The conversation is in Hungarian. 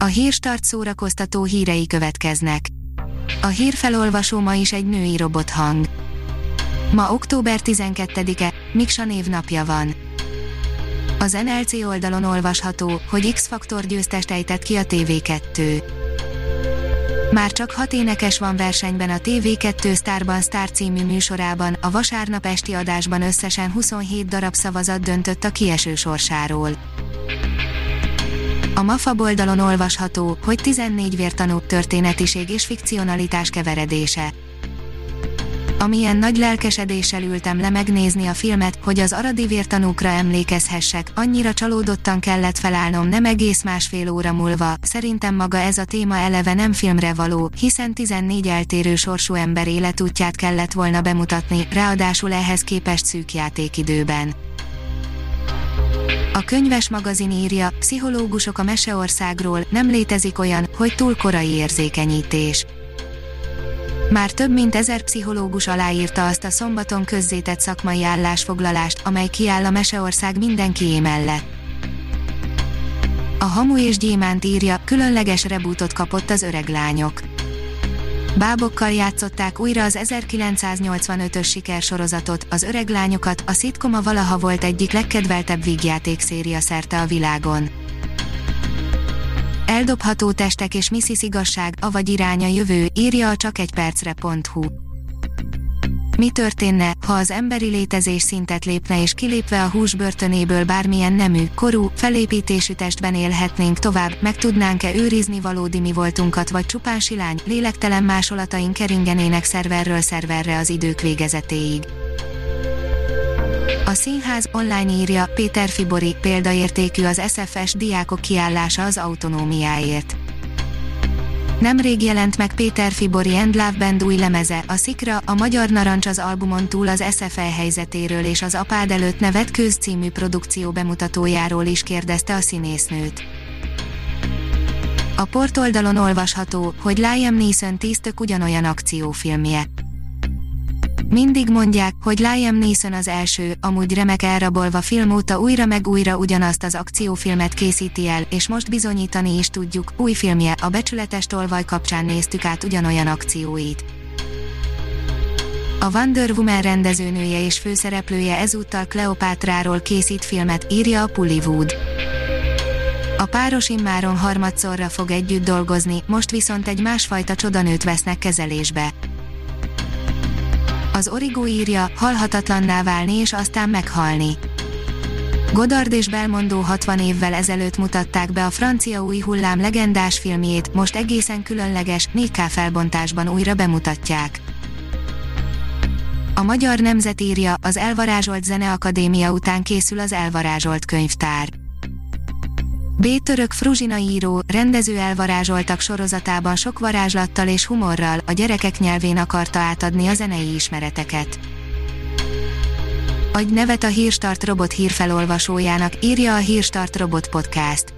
A hírstart szórakoztató hírei következnek. A hírfelolvasó ma is egy női robothang. Ma október 12-e, Miksa névnapja van. Az NLC oldalon olvasható, hogy X-Faktor győztest ejtett ki a TV2. Már csak hat énekes van versenyben a TV2 Starban Star című műsorában, a vasárnap esti adásban összesen 27 darab szavazat döntött a kieső sorsáról. A MAFA oldalon olvasható, hogy 14 vértanú történetiség és fikcionalitás keveredése. Amilyen nagy lelkesedéssel ültem le megnézni a filmet, hogy az aradi vértanúkra emlékezhessek, annyira csalódottan kellett felállnom nem egész másfél óra múlva, szerintem maga ez a téma eleve nem filmre való, hiszen 14 eltérő sorsú ember életútját kellett volna bemutatni, ráadásul ehhez képest szűk játékidőben. A könyves magazin írja, pszichológusok a Meseországról, nem létezik olyan, hogy túl korai érzékenyítés. Már több mint ezer pszichológus aláírta azt a szombaton közzétett szakmai állásfoglalást, amely kiáll a Meseország mindenkié mellett. A Hamu és Gyémánt írja, különleges rebootot kapott az öreg lányok. Bábokkal játszották újra az 1985-ös sikersorozatot, az öreg lányokat, a szitkoma valaha volt egyik legkedveltebb vígjáték szerte a világon. Eldobható testek és Mrs. Igazság, avagy iránya jövő, írja a csak egy percre.hu. Mi történne, ha az emberi létezés szintet lépne és kilépve a hús börtönéből bármilyen nemű, korú, felépítésű testben élhetnénk tovább, meg tudnánk-e őrizni valódi mi voltunkat vagy csupán silány, lélektelen másolataink keringenének szerverről szerverre az idők végezetéig. A színház online írja Péter Fibori példaértékű az SFS diákok kiállása az autonómiáért. Nemrég jelent meg Péter Fibori and Love Band új lemeze, a Szikra, a Magyar Narancs az albumon túl az SFL helyzetéről és az Apád előtt nevet Köz című produkció bemutatójáról is kérdezte a színésznőt. A portoldalon olvasható, hogy Liam Neeson tíztök ugyanolyan akciófilmje. Mindig mondják, hogy Liam Neeson az első, amúgy remek elrabolva film óta újra meg újra ugyanazt az akciófilmet készíti el, és most bizonyítani is tudjuk, új filmje, a Becsületes tolvaj kapcsán néztük át ugyanolyan akcióit. A Wonder Woman rendezőnője és főszereplője ezúttal Kleopátráról készít filmet, írja a Pullywood. A páros immáron harmadszorra fog együtt dolgozni, most viszont egy másfajta csodanőt vesznek kezelésbe. Az Origo írja, halhatatlanná válni és aztán meghalni. Godard és Belmondo 60 évvel ezelőtt mutatták be a francia új hullám legendás filmjét, most egészen különleges, 4K felbontásban újra bemutatják. A Magyar Nemzet írja, az Elvarázsolt Zeneakadémia után készül az Elvarázsolt könyvtár. B-török Fruzsina író, rendező elvarázsoltak sorozatában sok varázslattal és humorral, a gyerekek nyelvén akarta átadni a zenei ismereteket. Adj nevet a Hírstart robot hírfelolvasójának, írja a Hírstart robot podcast.